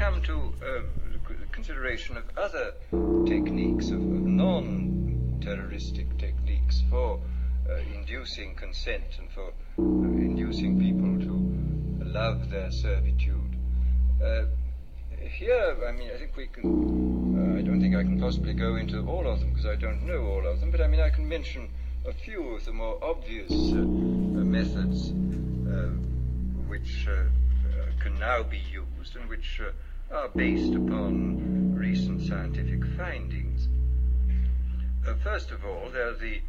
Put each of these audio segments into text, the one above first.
come to uh, consideration of other techniques, of, of non-terroristic techniques for uh, inducing consent and for uh, inducing people to love their servitude. Uh, here, I mean, I think we can. Uh, I don't think I can possibly go into all of them because I don't know all of them, but I mean, I can mention a few of the more obvious uh, uh, methods which can now be used and which are based upon recent scientific findings. first of all, there are the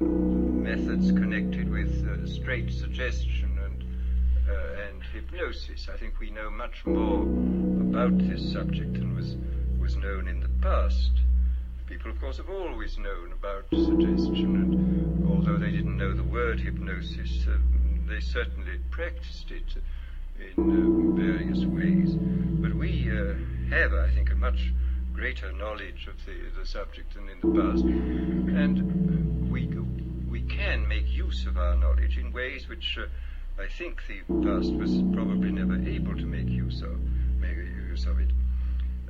methods connected with straight suggestion and uh, and hypnosis. I think we know much more about this subject than was, was known in the past. People, of course, have always known about suggestion, and although they didn't know the word hypnosis, uh, they certainly practiced it in uh, various ways. But we uh, have, I think, a much greater knowledge of the, the subject than in the past, and we, we can make use of our knowledge in ways which uh, I think the past was probably never able to make use of, make use of it.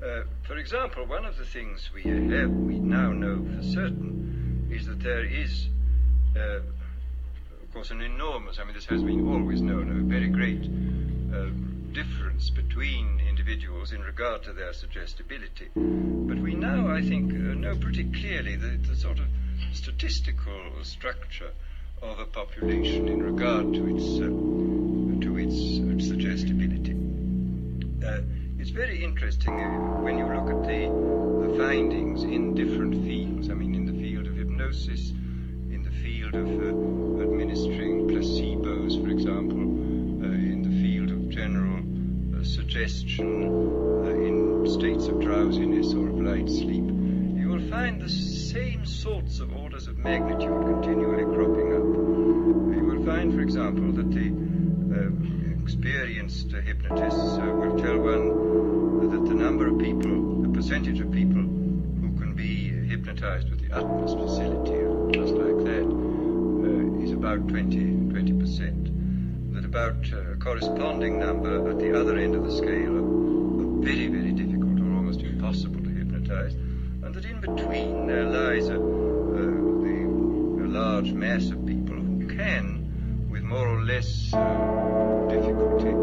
Uh, for example, one of the things we have, we now know for certain, is that there is, uh, of course, an enormous, I mean, this has been always known, a very great uh, difference between individuals in regard to their suggestibility. But we now, I think, uh, know pretty clearly the, the sort of statistical structure of a population in regard to its uh, to its, its suggestibility. Uh, it's very interesting uh, when you look at the, the findings in different fields. I mean, in the field of hypnosis, in the field of uh, administering placebos, for example, uh, suggestion, in states of drowsiness or of light sleep you will find the same sorts of orders of magnitude continually cropping up. You will find, for example, that the uh, experienced uh, hypnotists uh, will tell one that the number of people, the percentage of people who can be hypnotized with the utmost facility, just like that, uh, is about 20, 20%. About uh, a corresponding number at the other end of the scale are very, very difficult or almost impossible to hypnotize and that in between there lies a, a, a large mass of people who can, with more or less uh, difficulty,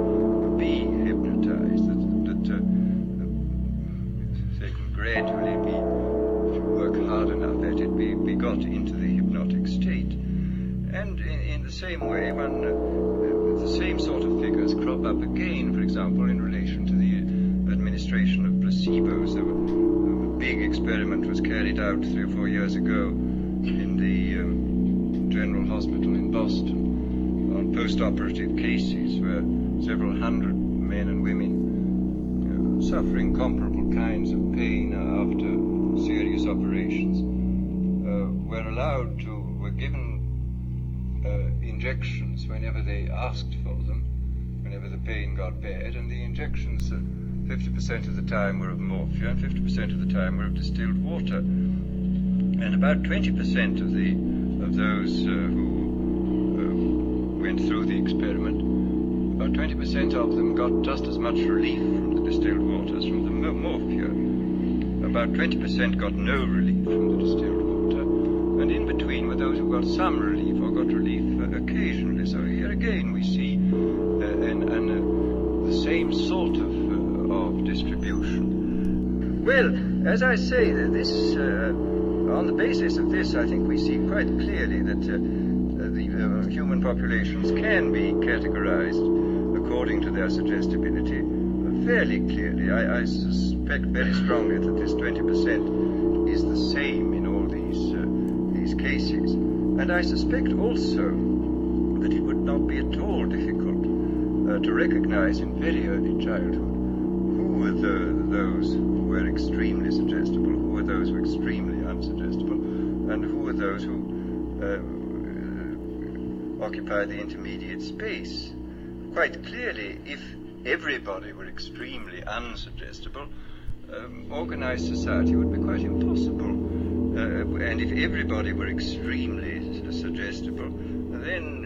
be hypnotized, that, that uh, they can gradually be, if you work hard enough at it, be, be got into the hypnotic state. And in, in the same way, one, out three or four years ago in the um, General Hospital in Boston on post-operative cases where several hundred men and women uh, suffering comparable kinds of pain after serious operations uh, were allowed to, were given uh, injections whenever they asked for them, whenever the pain got bad, and the injections 50% of the time were of morphia, and 50% of the time were of distilled water. And about 20% of the of those uh, who uh, went through the experiment, about 20% of them got just as much relief from the distilled water as from the morphia. About 20% got no relief from the distilled water, and in between were those who got some relief or got relief uh, occasionally. So here again we see uh, an, an, uh, the same sort of of distribution. Well, as I say, this, uh, on the basis of this, I think we see quite clearly that uh, the uh, human populations can be categorized according to their suggestibility fairly clearly. I, I, suspect very strongly that this 20% is the same in all these, uh, these cases. And I suspect also that it would not be at all difficult uh, to recognize in very early childhood who were the, those who were extremely suggestible, who were those who were extremely unsuggestible, and who are those who uh, occupied the intermediate space. Quite clearly, if everybody were extremely unsuggestible, um, organized society would be quite impossible. Uh, and if everybody were extremely suggestible, then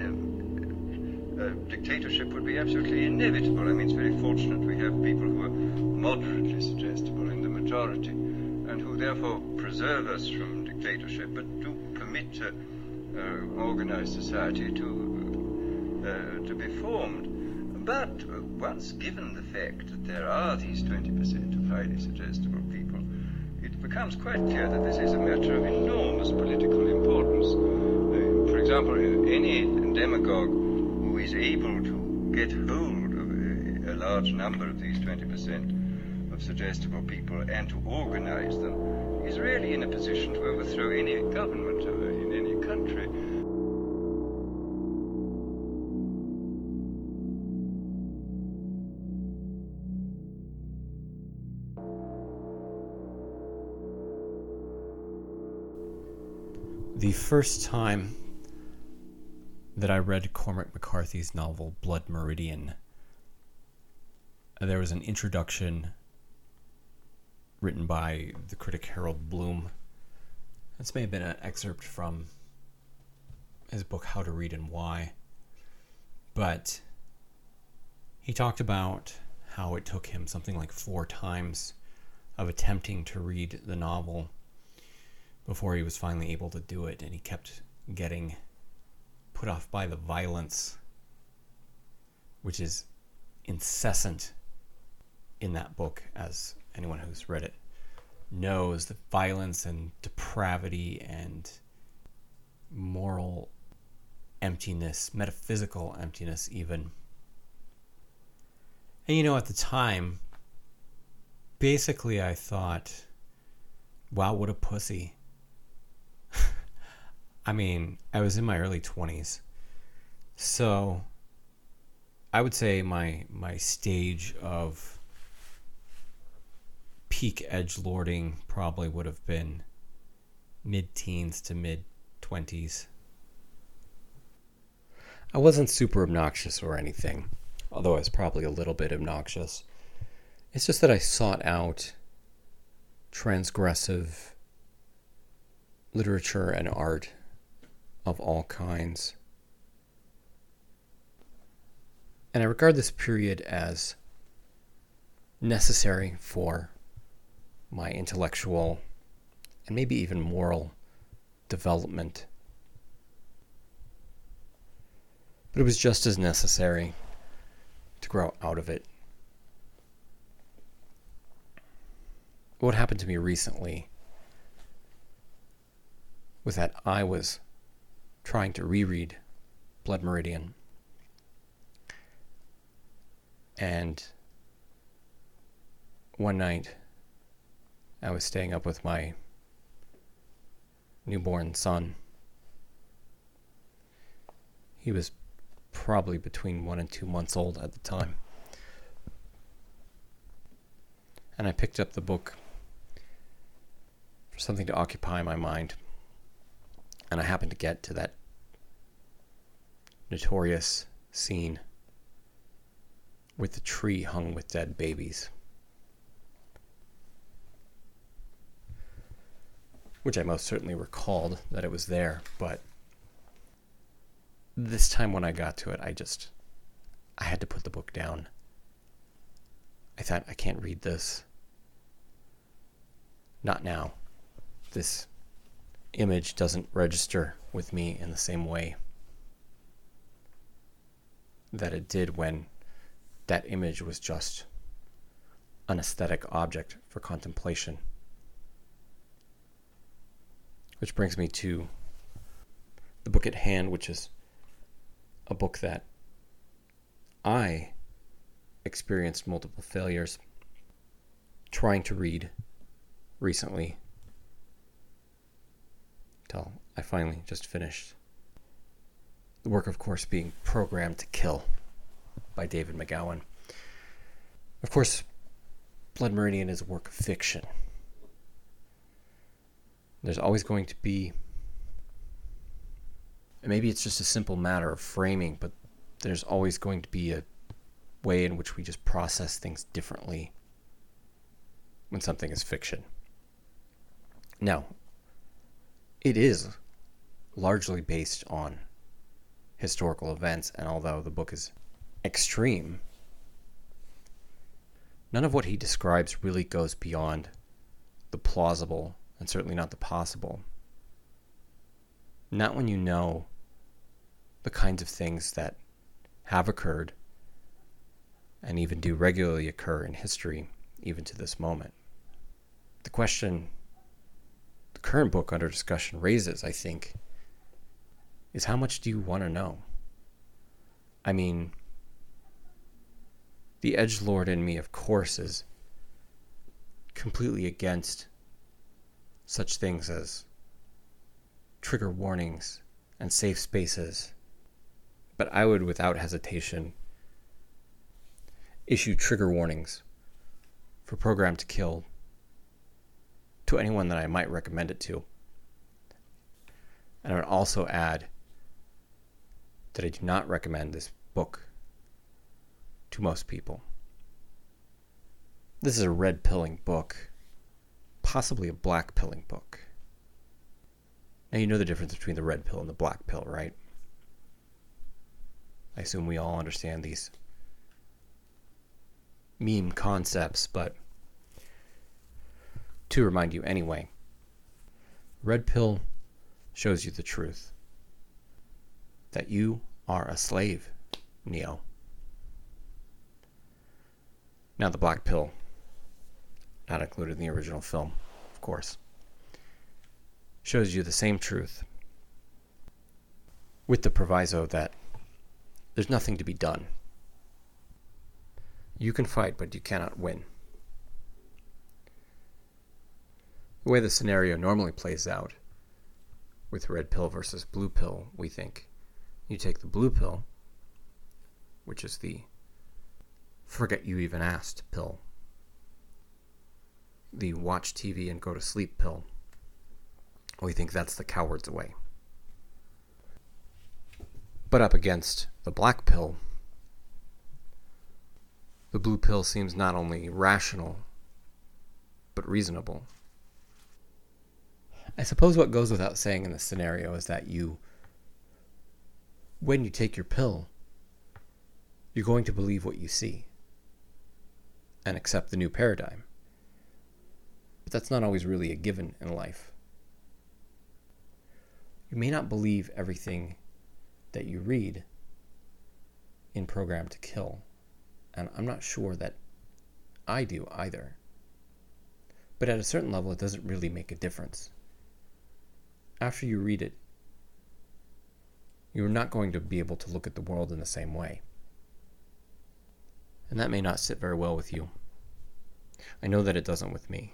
uh, dictatorship would be absolutely inevitable. I mean, it's very fortunate we have people who are moderately suggestible in the majority and who therefore preserve us from dictatorship but do permit uh, uh, organized society to, uh, to be formed. But once given the fact that there are these 20% of highly suggestible people, it becomes quite clear that this is a matter of enormous political importance. Uh, for example, any demagogue who is able to get hold of a, a large number of these 20% suggestible people and to organize them is really in a position to overthrow any government in any country. The first time that I read Cormac McCarthy's novel Blood Meridian, there was an introduction written by the critic Harold Bloom. This may have been an excerpt from his book How to Read and Why. But he talked about how it took him something like four times of attempting to read the novel before he was finally able to do it, and he kept getting put off by the violence, which is incessant in that book, as anyone who's read it knows the violence and depravity and moral emptiness, metaphysical emptiness, even. And you know, at the time, basically, I thought, wow, what a pussy. I mean, I was in my early 20s. So I would say my my stage of peak edge lording probably would have been mid teens to mid 20s. I wasn't super obnoxious or anything, although I was probably a little bit obnoxious. It's just that I sought out transgressive literature and art of all kinds. And I regard this period as necessary for my intellectual and maybe even moral development. But it was just as necessary to grow out of it. What happened to me recently was that I was trying to reread Blood Meridian. And one night, I was staying up with my newborn son. He was probably between one and two months old at the time. And I picked up the book for something to occupy my mind. And I happened to get to that notorious scene with the tree hung with dead babies. Which I most certainly recalled that it was there, but this time when I got to it, I just I had to put the book down. I thought I can't read this. Not now. This image doesn't register with me in the same way that it did when that image was just an aesthetic object for contemplation. Which brings me to the book at hand, which is a book that I experienced multiple failures trying to read recently until I finally just finished. The work, of course, being Programmed to Kill by David McGowan. Of course, Blood Meridian is a work of fiction. There's always going to be, maybe it's just a simple matter of framing, but there's always going to be a way in which we just process things differently when something is fiction. Now, it is largely based on historical events, and although the book is extreme, none of what he describes really goes beyond the plausible and certainly not the possible. Not when you know the kinds of things that have occurred and even do regularly occur in history, even to this moment. The question the current book under discussion raises, I think, is how much do you want to know? I mean, the edge lord in me, of course, is completely against such things as trigger warnings and safe spaces. But I would, without hesitation, issue trigger warnings for Programmed to Kill to anyone that I might recommend it to. And I would also add that I do not recommend this book to most people. This is a red pilling book, possibly a black pilling book. Now, you know the difference between the red pill and the black pill, right? I assume we all understand these meme concepts, but to remind you anyway, red pill shows you the truth that you are a slave, Neo. Now, the black pill, not included in the original film, of course, shows you the same truth with the proviso that there's nothing to be done. You can fight, but you cannot win. The way the scenario normally plays out with red pill versus blue pill, we think you take the blue pill, which is the forget you even asked pill, the watch TV and go to sleep pill. We think that's the coward's way. But up against the black pill, the blue pill seems not only rational, but reasonable. I suppose what goes without saying in this scenario is that you, when you take your pill, you're going to believe what you see and accept the new paradigm. But that's not always really a given in life. You may not believe everything that you read in Programmed to Kill, and I'm not sure that I do either. But at a certain level, it doesn't really make a difference. After you read it, you're not going to be able to look at the world in the same way and that may not sit very well with you. I know that it doesn't with me.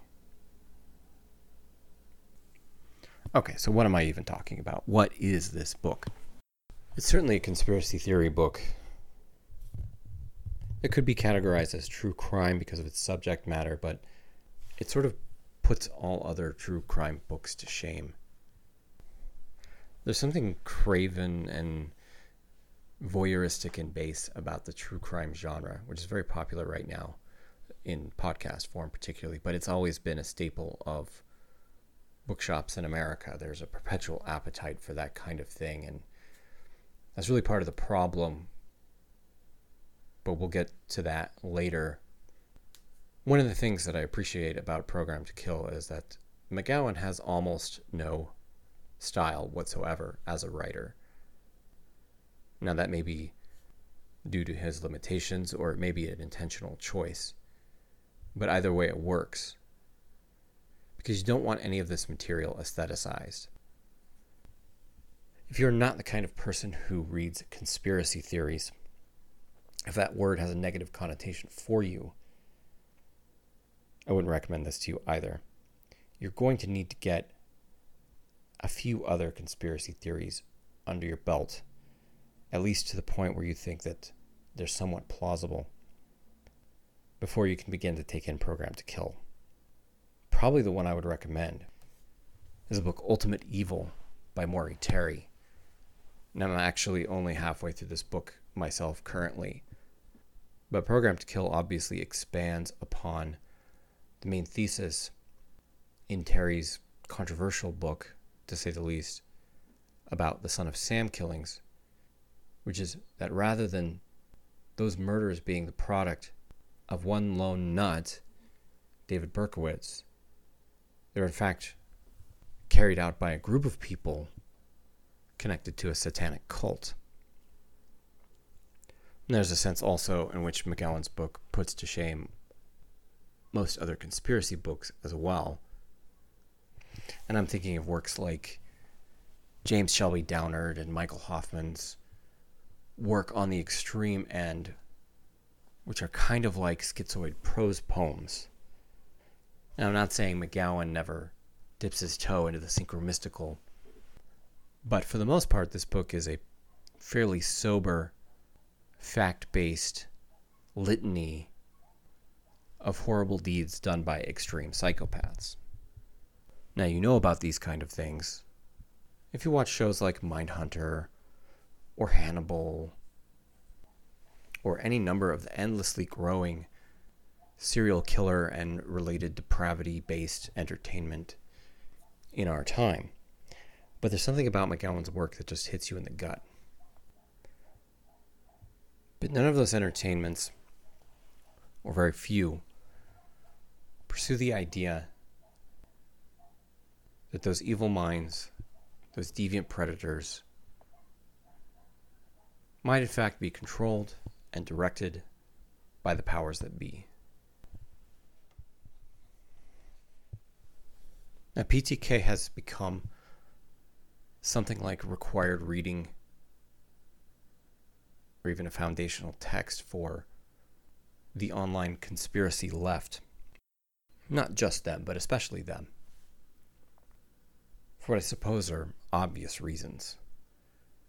Okay, so what am I even talking about? What is this book? It's certainly a conspiracy theory book. It could be categorized as true crime because of its subject matter, but it sort of puts all other true crime books to shame. There's something craven and voyeuristic in base about the true crime genre, which is very popular right now in podcast form, particularly, but it's always been a staple of bookshops in America. There's a perpetual appetite for that kind of thing, and that's really part of the problem. But we'll get to that later. One of the things that I appreciate about Programmed to Kill is that McGowan has almost no style whatsoever as a writer. Now, that may be due to his limitations or it may be an intentional choice. But either way, it works. Because you don't want any of this material aestheticized. If you're not the kind of person who reads conspiracy theories, if that word has a negative connotation for you, I wouldn't recommend this to you either. You're going to need to get a few other conspiracy theories under your belt at least to the point where you think that they're somewhat plausible, before you can begin to take in Programmed to Kill. Probably the one I would recommend is the book Ultimate Evil by Maury Terry. And I'm actually only halfway through this book myself currently. But Programmed to Kill obviously expands upon the main thesis in Terry's controversial book, to say the least, about the Son of Sam killings which is that rather than those murders being the product of one lone nut, David Berkowitz, they're in fact carried out by a group of people connected to a satanic cult. And there's a sense also in which McGowan's book puts to shame most other conspiracy books as well. And I'm thinking of works like James Shelby Downard and Michael Hoffman's work on the extreme end, which are kind of like schizoid prose poems. Now, I'm not saying McGowan never dips his toe into the synchromystical, but for the most part, this book is a fairly sober, fact based litany of horrible deeds done by extreme psychopaths. Now, you know about these kind of things if you watch shows like Mindhunter or Hannibal or any number of the endlessly growing serial killer and related depravity based entertainment in our time. But there's something about McGowan's work that just hits you in the gut. But none of those entertainments, or very few, pursue the idea that those evil minds, those deviant predators, might in fact be controlled and directed by the powers that be. Now, PTK has become something like required reading or even a foundational text for the online conspiracy left. Not just them, but especially them. For what I suppose are obvious reasons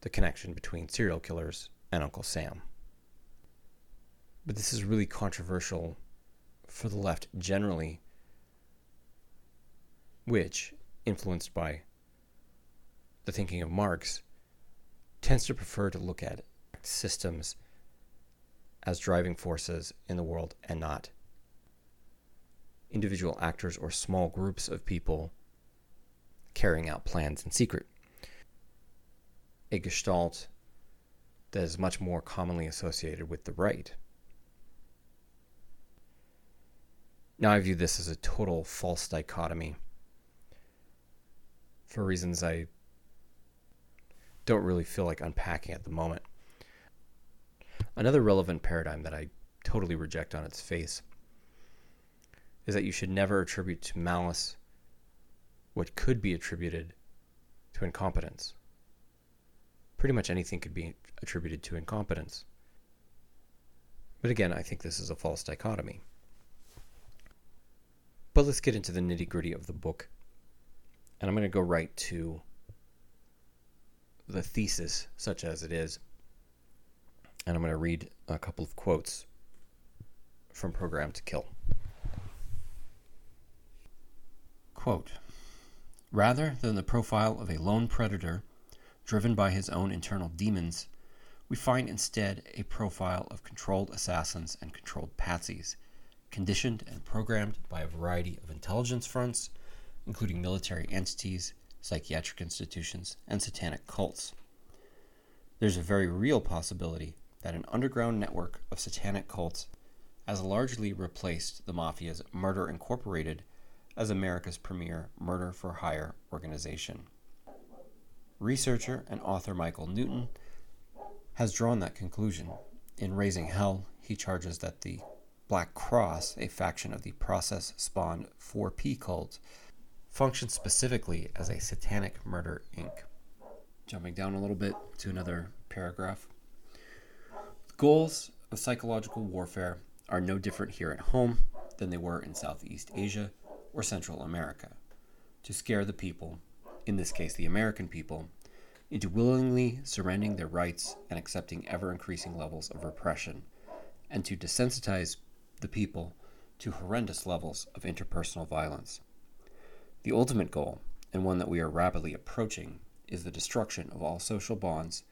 the connection between serial killers and Uncle Sam. But this is really controversial for the left generally, which, influenced by the thinking of Marx, tends to prefer to look at systems as driving forces in the world and not individual actors or small groups of people carrying out plans in secret. A gestalt that is much more commonly associated with the right. Now, I view this as a total false dichotomy for reasons I don't really feel like unpacking at the moment. Another relevant paradigm that I totally reject on its face is that you should never attribute to malice what could be attributed to incompetence. Pretty much anything could be attributed to incompetence. But again, I think this is a false dichotomy. But let's get into the nitty gritty of the book. And I'm going to go right to the thesis, such as it is. And I'm going to read a couple of quotes from Programmed to Kill. Quote Rather than the profile of a lone predator driven by his own internal demons, we find instead a profile of controlled assassins and controlled patsies, conditioned and programmed by a variety of intelligence fronts, including military entities, psychiatric institutions, and satanic cults. There's a very real possibility that an underground network of satanic cults has largely replaced the Mafia's Murder Incorporated as America's premier murder for hire organization. Researcher and author Michael Newton has drawn that conclusion. In Raising Hell, he charges that the Black Cross, a faction of the process spawned 4P cult, functions specifically as a satanic murder inc. Jumping down a little bit to another paragraph. The goals of psychological warfare are no different here at home than they were in Southeast Asia or Central America, to scare the people, in this case the American people, into willingly surrendering their rights and accepting ever increasing levels of repression, and to desensitize the people to horrendous levels of interpersonal violence. The ultimate goal, and one that we are rapidly approaching, is the destruction of all social bonds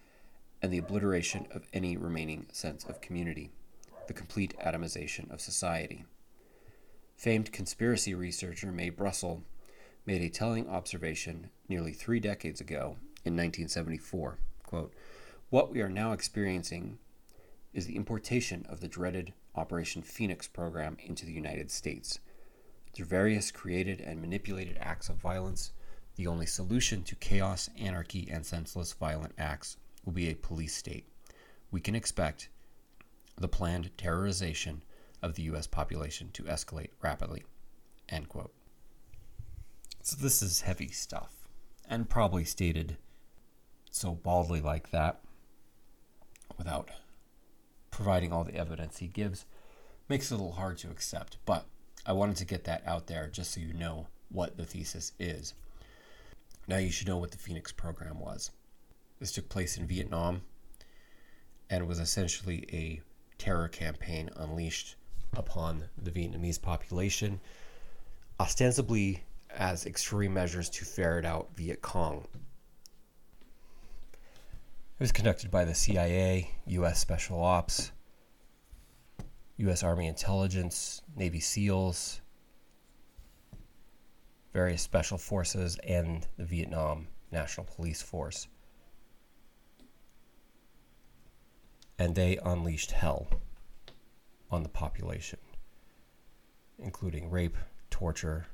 and the obliteration of any remaining sense of community, the complete atomization of society. Famed conspiracy researcher Mae Brussell made a telling observation nearly three decades ago in 1974. Quote, What we are now experiencing is the importation of the dreaded Operation Phoenix program into the United States. Through various created and manipulated acts of violence, the only solution to chaos, anarchy, and senseless violent acts will be a police state. We can expect the planned terrorization of the U.S. population to escalate rapidly. End quote. So this is heavy stuff, and probably stated so baldly like that without providing all the evidence he gives makes it a little hard to accept. But I wanted to get that out there just so you know what the thesis is. Now you should know what the Phoenix program was. This took place in Vietnam and was essentially a terror campaign unleashed upon the Vietnamese population, ostensibly as extreme measures to ferret out Viet Cong. It was conducted by the CIA, U.S. Special Ops, U.S. Army Intelligence, Navy SEALs, various special forces, and the Vietnam National Police Force. And they unleashed hell on the population, including rape, torture,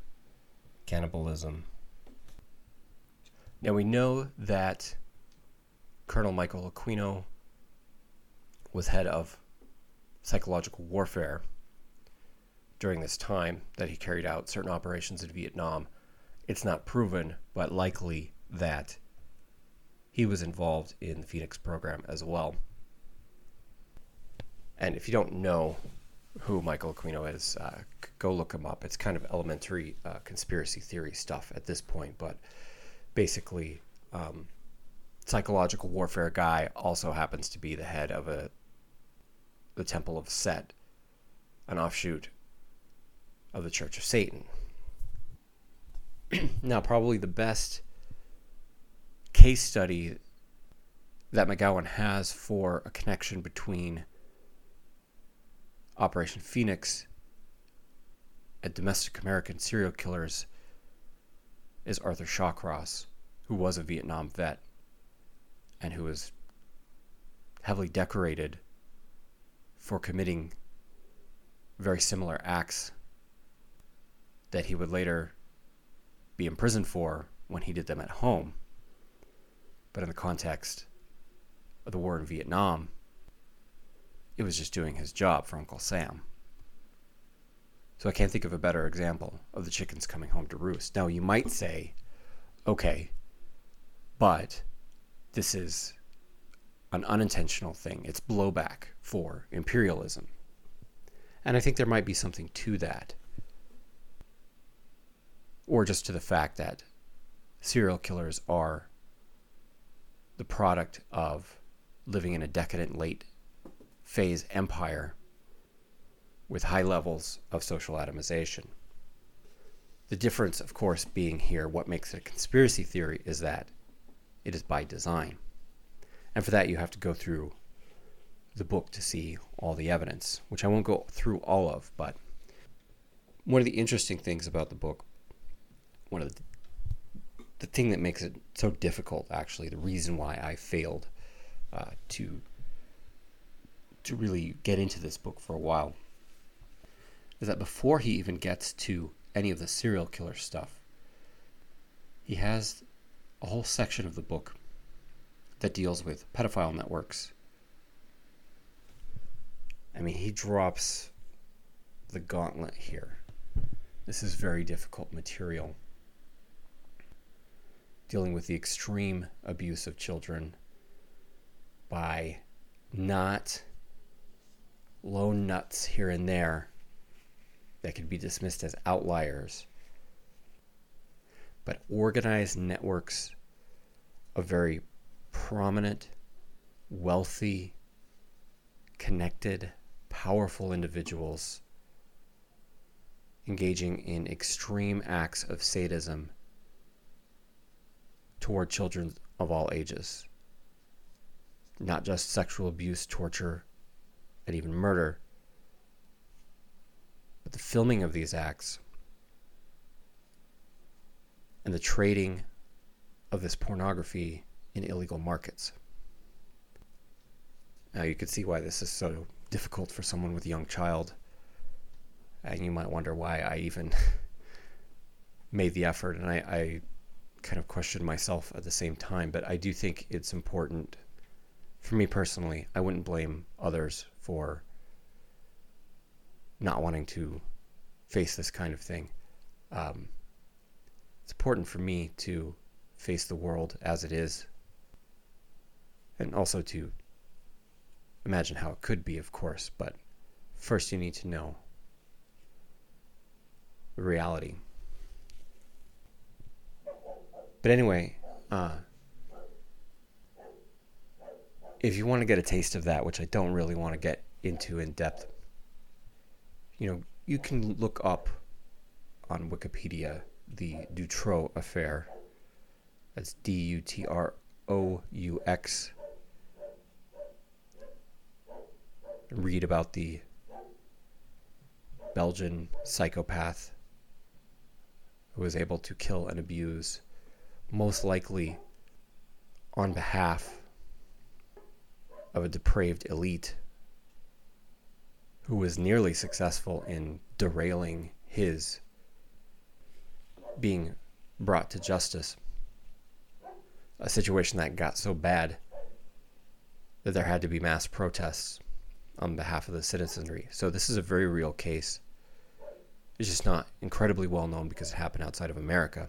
cannibalism. Now we know that Colonel Michael Aquino was head of psychological warfare during this time that he carried out certain operations in Vietnam. It's not proven, but likely that he was involved in the Phoenix program as well. And if you don't know who Michael Aquino is, uh, go look him up. It's kind of elementary uh, conspiracy theory stuff at this point, but basically, um, psychological warfare guy also happens to be the head of a the Temple of Set, an offshoot of the Church of Satan. now, probably the best case study that McGowan has for a connection between Operation Phoenix and domestic American serial killers is Arthur Shawcross, who was a Vietnam vet and who was heavily decorated for committing very similar acts that he would later be imprisoned for when he did them at home. But in the context of the war in Vietnam, it was just doing his job for Uncle Sam. So I can't think of a better example of the chickens coming home to roost. Now, you might say, okay, but this is an unintentional thing. It's blowback for imperialism. And I think there might be something to that. Or just to the fact that serial killers are the product of living in a decadent late phase empire with high levels of social atomization. The difference, of course, being here, what makes it a conspiracy theory is that it is by design. And for that, you have to go through the book to see all the evidence, which I won't go through all of. But one of the interesting things about the book, one of the, the thing that makes it so difficult, actually, the reason why I failed uh, to to really get into this book for a while, is that before he even gets to any of the serial killer stuff, he has a whole section of the book that deals with pedophile networks. I mean, he drops the gauntlet here. This is very difficult material. Dealing with the extreme abuse of children by not lone nuts here and there that could be dismissed as outliers, but organized networks of very prominent, wealthy, connected, powerful individuals engaging in extreme acts of sadism toward children of all ages. Not just sexual abuse, torture, and even murder, but the filming of these acts and the trading of this pornography in illegal markets. Now, you could see why this is so difficult for someone with a young child. And you might wonder why I even made the effort. And I, I kind of questioned myself at the same time. But I do think it's important for me personally. I wouldn't blame others for not wanting to face this kind of thing. Um, it's important for me to face the world as it is and also to imagine how it could be, of course, but first you need to know the reality. But anyway, uh, if you want to get a taste of that, which I don't really want to get into in depth, you know, you can look up on Wikipedia the Dutroux affair. That's D U T R O U X. Read about the Belgian psychopath who was able to kill and abuse, most likely on behalf of a depraved elite who was nearly successful in derailing his being brought to justice. A situation that got so bad that there had to be mass protests on behalf of the citizenry. So this is a very real case. It's just not incredibly well known because it happened outside of America.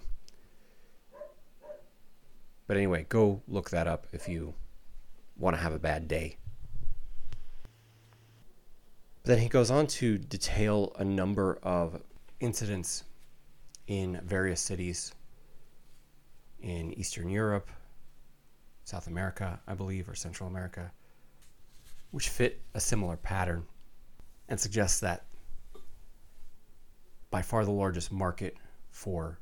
But anyway, go look that up if you want to have a bad day. But then he goes on to detail a number of incidents in various cities in Eastern Europe, South America, I believe, or Central America, which fit a similar pattern and suggests that by far the largest market for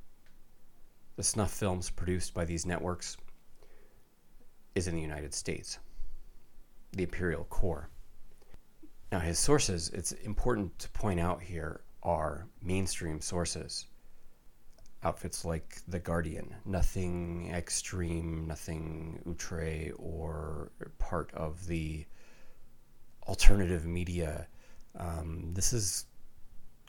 the snuff films produced by these networks is in the United States, the Imperial Core. Now, his sources, it's important to point out here, are mainstream sources. Outfits like The Guardian, nothing extreme, nothing outre or part of the alternative media. Um, this is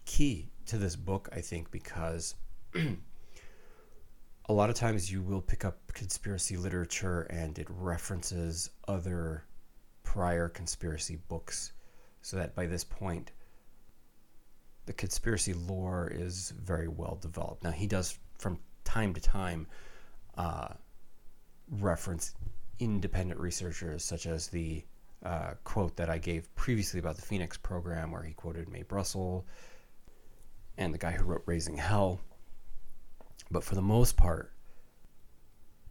key to this book, I think, because a lot of times you will pick up conspiracy literature and it references other prior conspiracy books, so that by this point, the conspiracy lore is very well developed. Now, he does from time to time uh, reference independent researchers, such as the uh, quote that I gave previously about the Phoenix program, where he quoted Mae Brussell and the guy who wrote Raising Hell. But for the most part,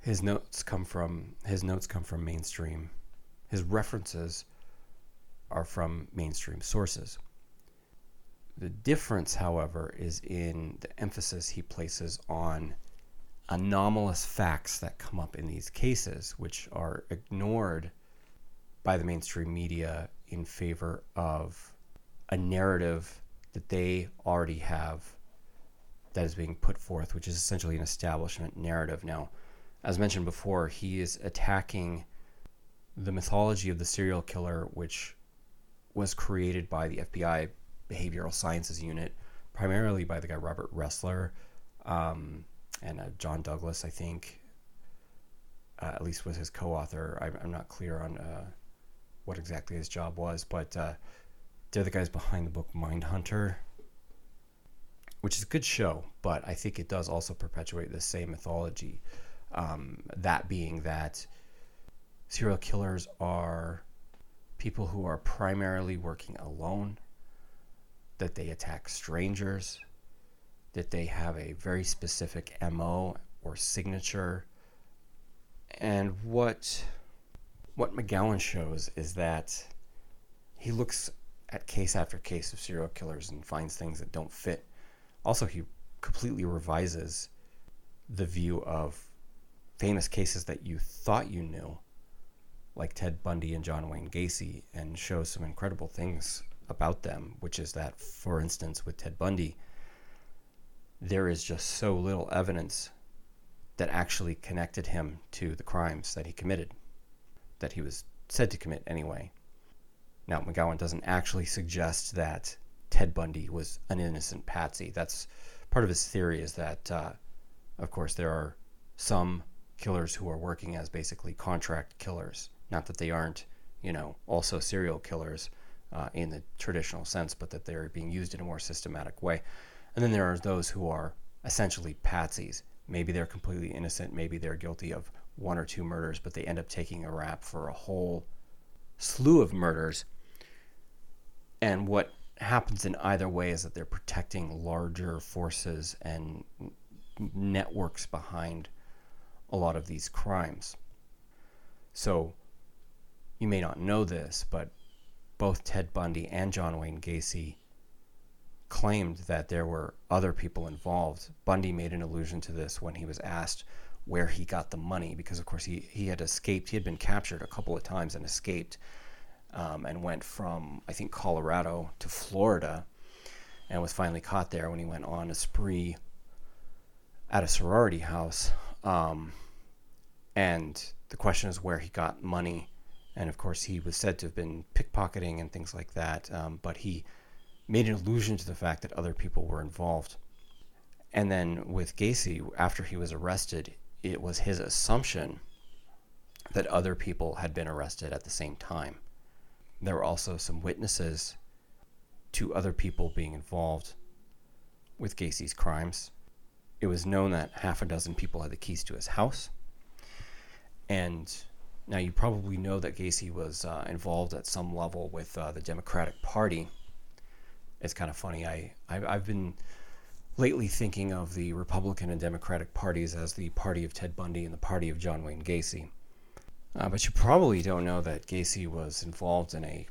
his notes come from his notes come from mainstream. His references are from mainstream sources. The difference, however, is in the emphasis he places on anomalous facts that come up in these cases, which are ignored by the mainstream media in favor of a narrative that they already have that is being put forth, which is essentially an establishment narrative. Now, as mentioned before, he is attacking the mythology of the serial killer, which was created by the FBI Behavioral Sciences Unit, primarily by the guy Robert Ressler um, and uh, John Douglas, I think. Uh, at least was his co-author. I'm, I'm not clear on uh, what exactly his job was, but uh, they're the guys behind the book Mind Hunter, which is a good show, but I think it does also perpetuate the same mythology. Um, that being that serial killers are people who are primarily working alone, that they attack strangers, that they have a very specific MO or signature. And what what McGowan shows is that he looks at case after case of serial killers and finds things that don't fit. Also, he completely revises the view of famous cases that you thought you knew, like Ted Bundy and John Wayne Gacy, and shows some incredible things about them, which is that, for instance, with Ted Bundy, there is just so little evidence that actually connected him to the crimes that he committed, that he was said to commit anyway. Now, McGowan doesn't actually suggest that Ted Bundy was an innocent patsy. That's part of his theory is that, uh, of course, there are some killers who are working as basically contract killers. Not that they aren't, you know, also serial killers uh, in the traditional sense, but that they're being used in a more systematic way. And then there are those who are essentially patsies. Maybe they're completely innocent, maybe they're guilty of one or two murders, but they end up taking a rap for a whole slew of murders. And what happens in either way is that they're protecting larger forces and networks behind a lot of these crimes. So you may not know this, but both Ted Bundy and John Wayne Gacy claimed that there were other people involved. Bundy made an allusion to this when he was asked where he got the money because, of course, he, he had escaped. He had been captured a couple of times and escaped um, and went from, I think, Colorado to Florida and was finally caught there when he went on a spree at a sorority house. Um, and the question is where he got money. And of course, he was said to have been pickpocketing and things like that. Um, but he made an allusion to the fact that other people were involved. And then with Gacy, after he was arrested, it was his assumption that other people had been arrested at the same time. There were also some witnesses to other people being involved with Gacy's crimes. It was known that half a dozen people had the keys to his house. And now you probably know that Gacy was uh, involved at some level with uh, the Democratic Party. It's kind of funny. I, I I've been lately thinking of the Republican and Democratic parties as the party of Ted Bundy and the party of John Wayne Gacy. Uh, but you probably don't know that Gacy was involved in a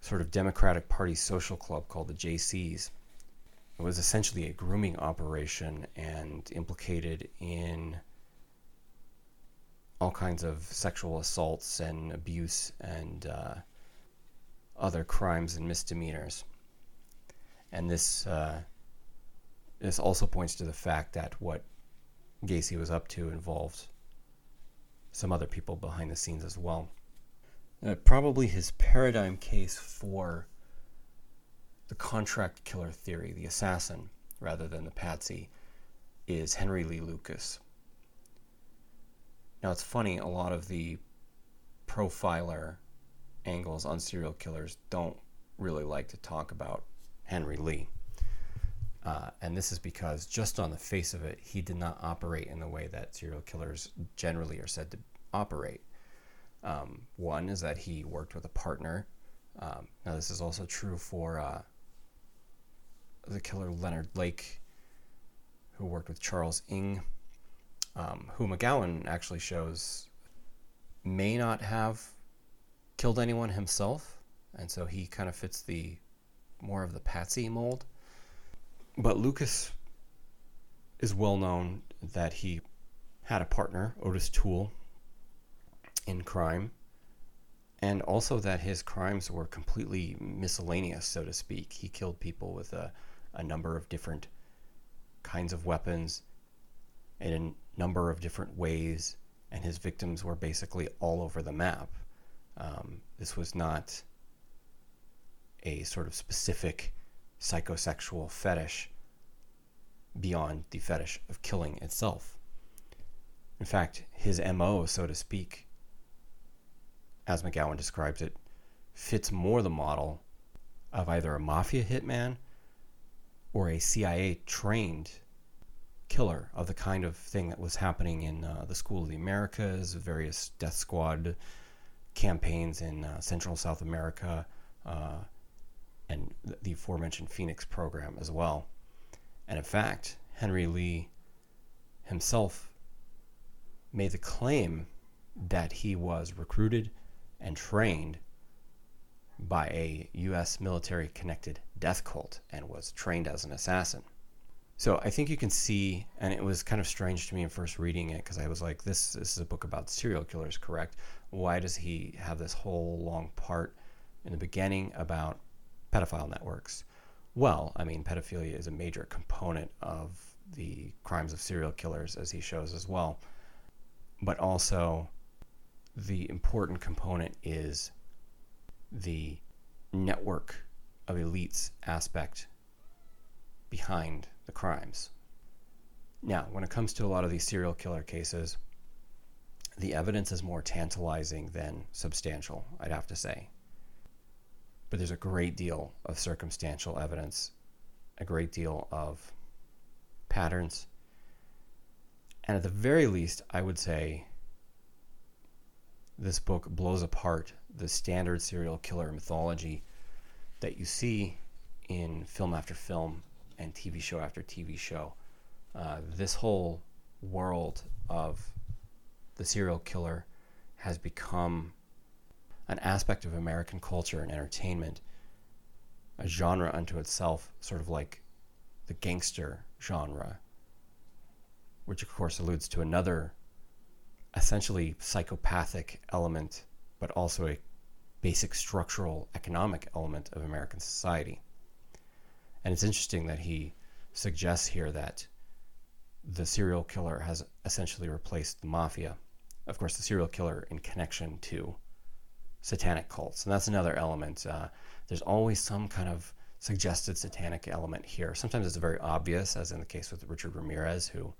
sort of Democratic Party social club called the Jaycees. It was essentially a grooming operation and implicated in all kinds of sexual assaults and abuse and uh, other crimes and misdemeanors. And this uh, this also points to the fact that what Gacy was up to involved some other people behind the scenes as well. Uh, probably his paradigm case for the contract killer theory, the assassin rather than the patsy, is Henry Lee Lucas. Now it's funny, a lot of the profiler angles on serial killers don't really like to talk about Henry Lee. Uh, and this is because, just on the face of it, he did not operate in the way that serial killers generally are said to operate. Um, one is that he worked with a partner. Um, now, this is also true for uh, the killer Leonard Lake, who worked with Charles Ng, um, who McGowan actually shows may not have killed anyone himself, and so he kind of fits the more of the patsy mold. But Lucas is well known that he had a partner, Otis Toole, in crime, and also that his crimes were completely miscellaneous, so to speak. He killed people with a, a number of different kinds of weapons in a number of different ways, and his victims were basically all over the map. Um, this was not a sort of specific psychosexual fetish beyond the fetish of killing itself. In fact, his MO, so to speak, as McGowan describes it, fits more the model of either a mafia hitman or a CIA trained killer of the kind of thing that was happening in uh, the School of the Americas, various death squad campaigns in uh, Central South America, uh, and the aforementioned Phoenix program as well. And in fact, Henry Lee himself made the claim that he was recruited and trained by a U.S. military connected death cult and was trained as an assassin. So I think you can see, and it was kind of strange to me in first reading it because I was like, this, this is a book about serial killers, correct? Why does he have this whole long part in the beginning about pedophile networks? Well, I mean, pedophilia is a major component of the crimes of serial killers, as he shows as well. But also, the important component is the network of elites aspect behind the crimes. Now, when it comes to a lot of these serial killer cases, the evidence is more tantalizing than substantial, I'd have to say. But there's a great deal of circumstantial evidence, a great deal of patterns. And at the very least, I would say this book blows apart the standard serial killer mythology that you see in film after film and TV show after TV show. Uh, this whole world of the serial killer has become an aspect of American culture and entertainment, a genre unto itself, sort of like the gangster genre, which of course alludes to another essentially psychopathic element, but also a basic structural economic element of American society. And it's interesting that he suggests here that the serial killer has essentially replaced the mafia. Of course, the serial killer in connection to satanic cults. And that's another element. Uh, there's always some kind of suggested satanic element here. Sometimes it's very obvious, as in the case with Richard Ramirez, who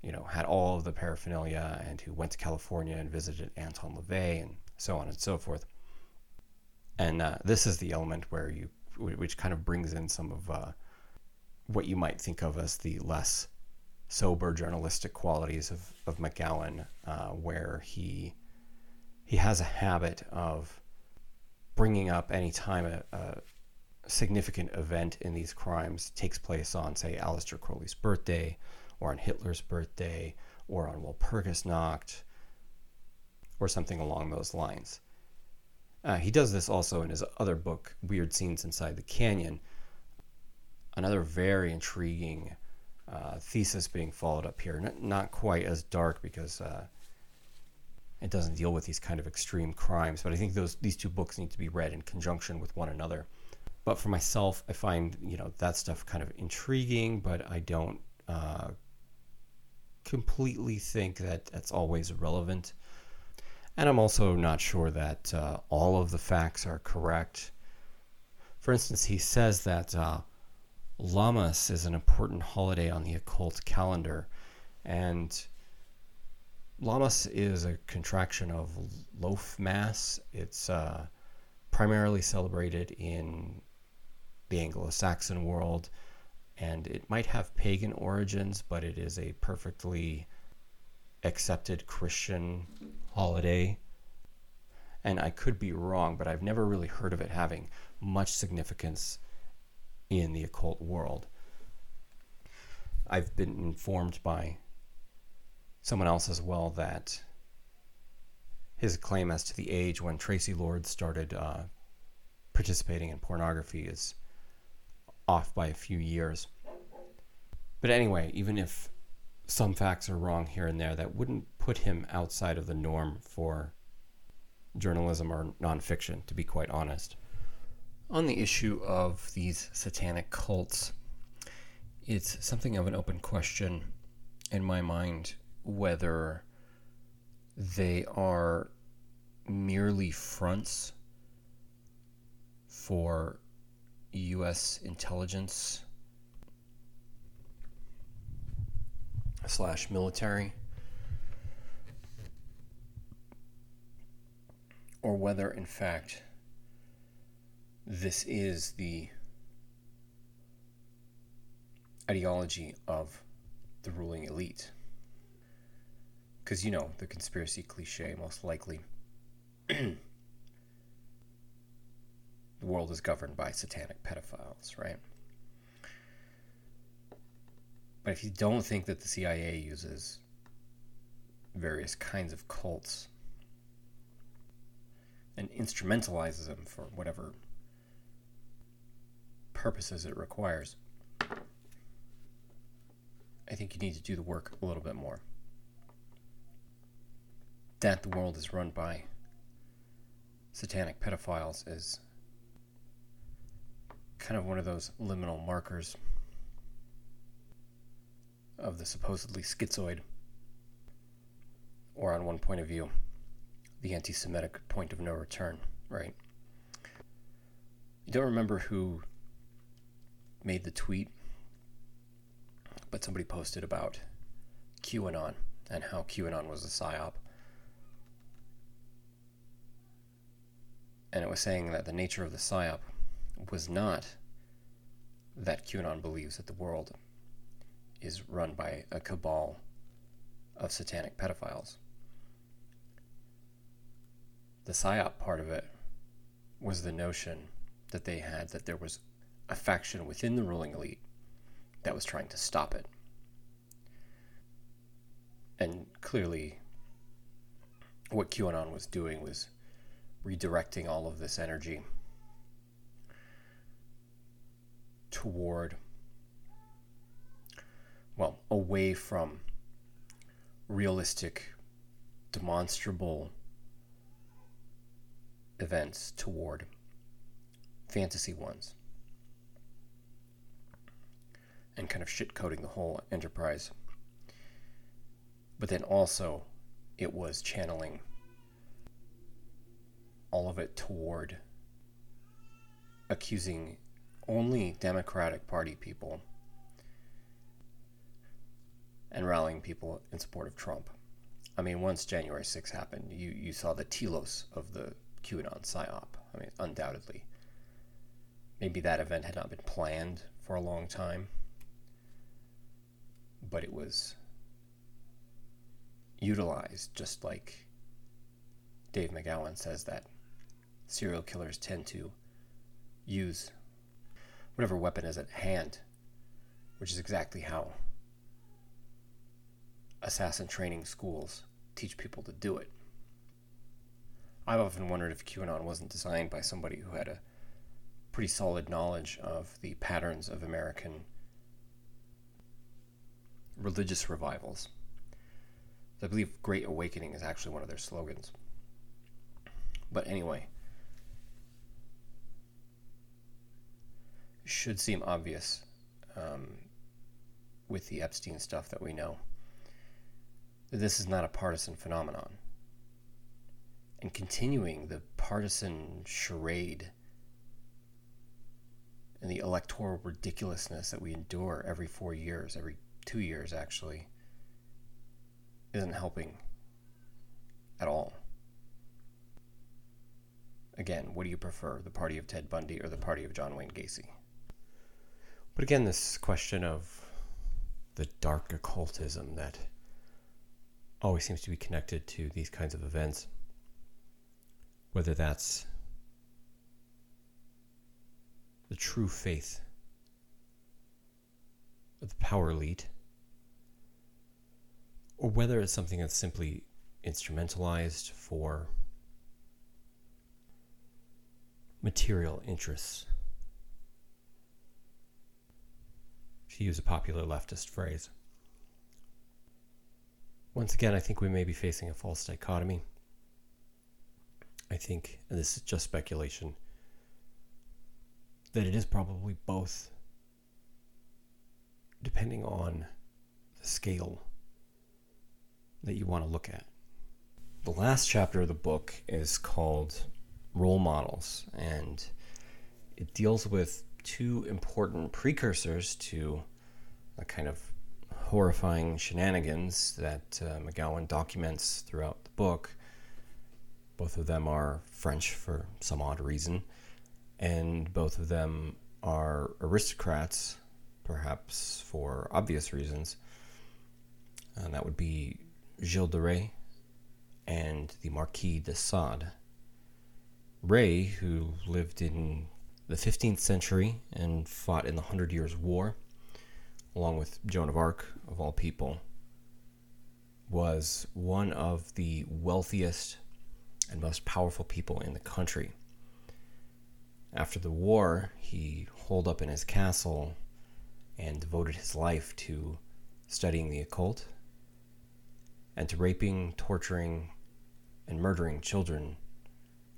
you know, had all of the paraphernalia and who went to California and visited Anton LaVey and so on and so forth. And uh, this is the element where you, which kind of brings in some of uh, what you might think of as the less sober journalistic qualities of, of McGowan, uh, where he he has a habit of bringing up any time a, a significant event in these crimes takes place on, say, Aleister Crowley's birthday or on Hitler's birthday, or on Walpurgisnacht, or something along those lines. Uh, he does this also in his other book, Weird Scenes Inside the Canyon. Another very intriguing uh, thesis being followed up here. Not, not quite as dark because uh, it doesn't deal with these kind of extreme crimes, but I think those these two books need to be read in conjunction with one another. But for myself, I find you know that stuff kind of intriguing, but I don't uh, completely think that that's always relevant. And I'm also not sure that uh, all of the facts are correct. For instance, he says that uh, Lammas is an important holiday on the occult calendar, and Lammas is a contraction of Loaf Mass. It's uh, primarily celebrated in the Anglo Saxon world and it might have pagan origins, but it is a perfectly accepted Christian holiday. And I could be wrong, but I've never really heard of it having much significance in the occult world. I've been informed by someone else as well that his claim as to the age when Traci Lords started uh, participating in pornography is off by a few years. But anyway, even if some facts are wrong here and there, that wouldn't put him outside of the norm for journalism or nonfiction, to be quite honest. On the issue of these satanic cults, it's something of an open question in my mind whether they are merely fronts for U.S. intelligence slash military, or whether, in fact, this is the ideology of the ruling elite. Because, you know, the conspiracy cliche, most likely. the world is governed by satanic pedophiles, right? But if you don't think that the CIA uses various kinds of cults and instrumentalizes them for whatever purposes it requires, I think you need to do the work a little bit more. That the world is run by satanic pedophiles is kind of one of those liminal markers of the supposedly schizoid, or on one point of view, the anti Semitic point of no return, right? I don't remember who made the tweet, but somebody posted about QAnon and how QAnon was a psyop. And it was saying that the nature of the psyop was not that QAnon believes that the world is run by a cabal of satanic pedophiles. The psyop part of it was the notion that they had that there was a faction within the ruling elite that was trying to stop it. And clearly, what QAnon was doing was redirecting all of this energy toward, well, away from realistic, demonstrable events toward fantasy ones and kind of shit coding the whole enterprise. But then also, it was channeling all of it toward accusing only Democratic Party people and rallying people in support of Trump. I mean, once January 6 happened, you, you saw the telos of the QAnon psyop. I mean, undoubtedly. Maybe that event had not been planned for a long time, but it was utilized just like Dave McGowan says that serial killers tend to use whatever weapon is at hand, which is exactly how assassin training schools teach people to do it. I've often wondered if QAnon wasn't designed by somebody who had a pretty solid knowledge of the patterns of American religious revivals. I believe Great Awakening is actually one of their slogans. But anyway, should seem obvious um, with the Epstein stuff that we know. This is not a partisan phenomenon. And continuing the partisan charade and the electoral ridiculousness that we endure every four years, every two years actually, isn't helping at all. Again, what do you prefer, the party of Ted Bundy or the party of John Wayne Gacy? But again, this question of the dark occultism that always seems to be connected to these kinds of events, whether that's the true faith of the power elite, or whether it's something that's simply instrumentalized for material interests. To use a popular leftist phrase. Once again, I think we may be facing a false dichotomy. I think, and this is just speculation, that it is probably both, depending on the scale that you want to look at. The last chapter of the book is called Role Models, and it deals with two important precursors to the kind of horrifying shenanigans that uh, McGowan documents throughout the book. Both of them are French for some odd reason, and both of them are aristocrats, perhaps for obvious reasons. And that would be Gilles de Rais and the Marquis de Sade. Rais, who lived in the 15th century and fought in the Hundred Years' War, along with Joan of Arc, of all people, was one of the wealthiest and most powerful people in the country. After the war, he holed up in his castle and devoted his life to studying the occult and to raping, torturing, and murdering children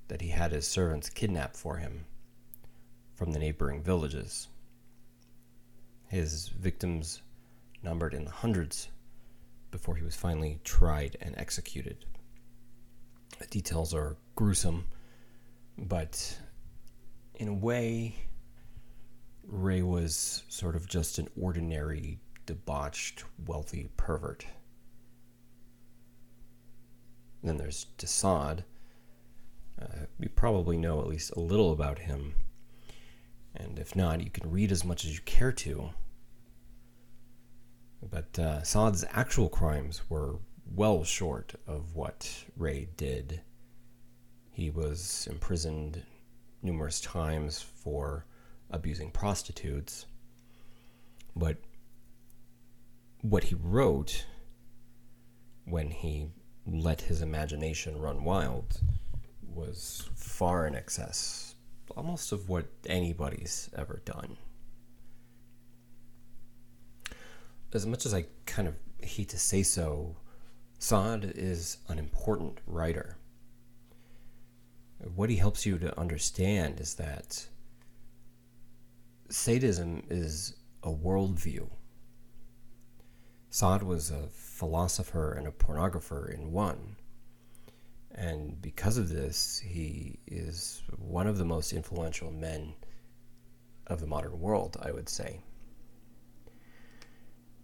that he had his servants kidnap for him from the neighboring villages. His victims numbered in the hundreds before he was finally tried and executed. The details are gruesome, but in a way, Rais was sort of just an ordinary, debauched, wealthy pervert. Then there's de Sade. Uh, you probably know at least a little about him. And if not, you can read as much as you care to. But uh, Sade's actual crimes were well short of what Rais did. He was imprisoned numerous times for abusing prostitutes. But what he wrote when he let his imagination run wild was far in excess almost of what anybody's ever done. As much as I kind of hate to say so, Sade is an important writer. What he helps you to understand is that sadism is a worldview. Sade was a philosopher and a pornographer in one. And because of this, he is one of the most influential men of the modern world, I would say.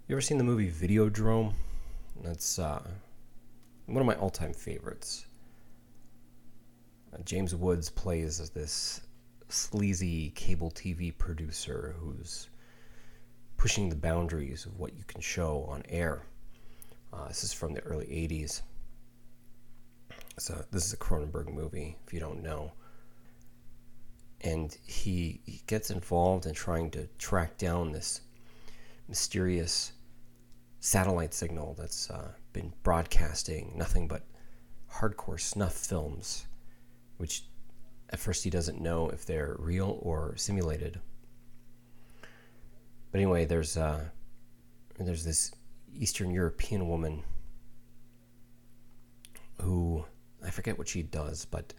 You ever seen the movie Videodrome? That's uh, one of my all time favorites. Uh, James Woods plays this sleazy cable TV producer who's pushing the boundaries of what you can show on air. Uh, this is from the early 80s. So, this is a Cronenberg movie, if you don't know. And he, he gets involved in trying to track down this mysterious satellite signal that's uh, been broadcasting nothing but hardcore snuff films, which at first he doesn't know if they're real or simulated. But anyway, there's uh, there's this Eastern European woman who I forget what she does, but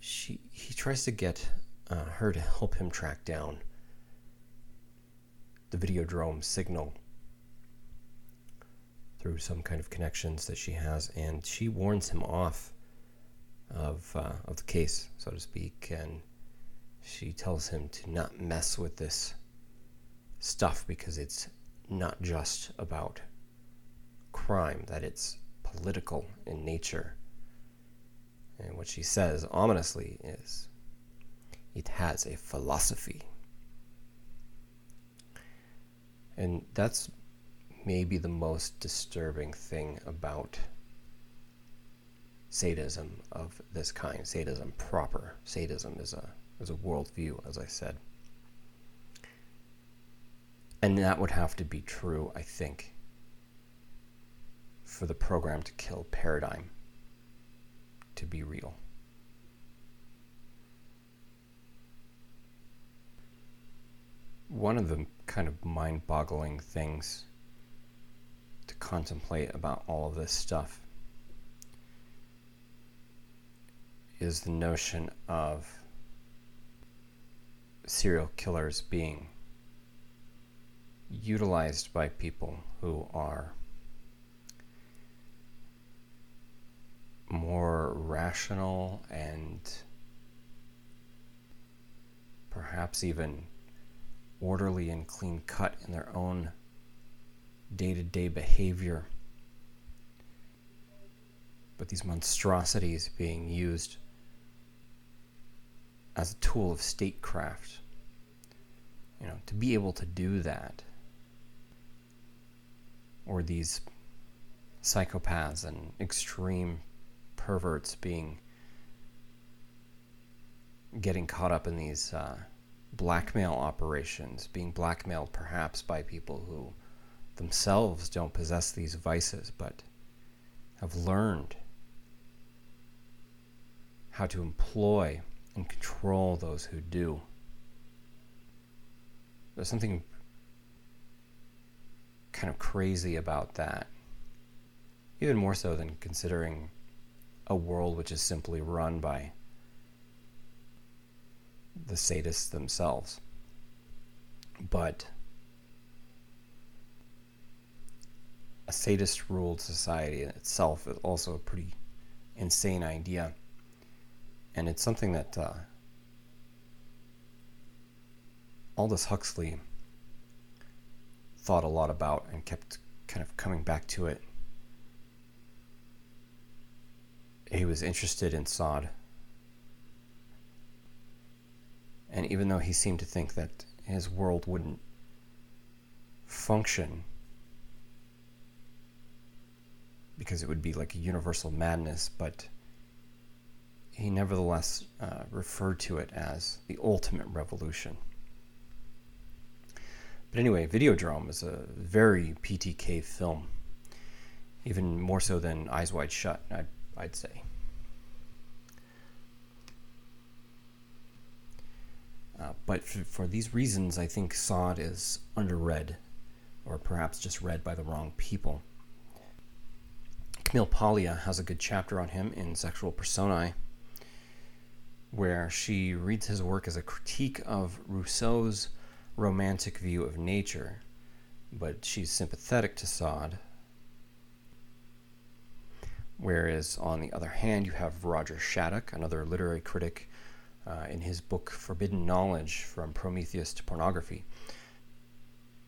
she he tries to get uh, her to help him track down the Videodrome signal through some kind of connections that she has, and she warns him off of uh, of the case, so to speak, and she tells him to not mess with this stuff because it's not just about crime, that it's political in nature. And what she says ominously is it has a philosophy. And that's maybe the most disturbing thing about sadism of this kind. Sadism proper. Sadism is a is a worldview, as I said. And that would have to be true, I think, for the Programmed to Kill paradigm to be real. One of the kind of mind boggling things to contemplate about all of this stuff is the notion of serial killers being utilized by people who are more rational and perhaps even orderly and clean cut in their own day to day behavior. But these monstrosities being used as a tool of statecraft. You know, to be able to do that or these psychopaths and extreme perverts being getting caught up in these uh, blackmail operations, being blackmailed perhaps by people who themselves don't possess these vices but have learned how to employ and control those who do. There's something kind of crazy about that. Even more so than considering a world which is simply run by the sadists themselves. But a sadist ruled society in itself is also a pretty insane idea. And it's something that uh, Aldous Huxley thought a lot about and kept kind of coming back to it. He was interested in Sade. And even though he seemed to think that his world wouldn't function because it would be like a universal madness, but he nevertheless uh, referred to it as the ultimate revolution. But anyway, Videodrome is a very PTK film, even more so than Eyes Wide Shut, I'd, I'd say. Uh, but for, for, these reasons, I think Sade is underread, or perhaps just read by the wrong people. Camille Paglia has a good chapter on him in Sexual Personae, where she reads his work as a critique of Rousseau's romantic view of nature, but she's sympathetic to Sade. Whereas, on the other hand, you have Roger Shattuck, another literary critic, uh, in his book Forbidden Knowledge From Prometheus to Pornography,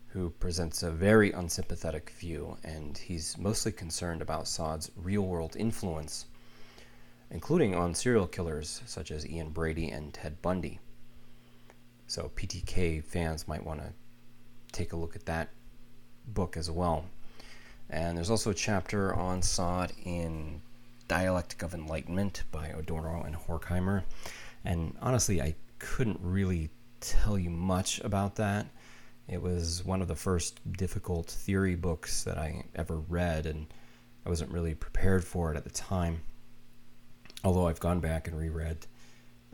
who presents a very unsympathetic view, and he's mostly concerned about Sade's real world influence including on serial killers such as Ian Brady and Ted Bundy. So PTK fans might want to take a look at that book as well. And there's also a chapter on Sod in Dialectic of Enlightenment by Adorno and Horkheimer. And honestly, I couldn't really tell you much about that. It was one of the first difficult theory books that I ever read, and I wasn't really prepared for it at the time although I've gone back and reread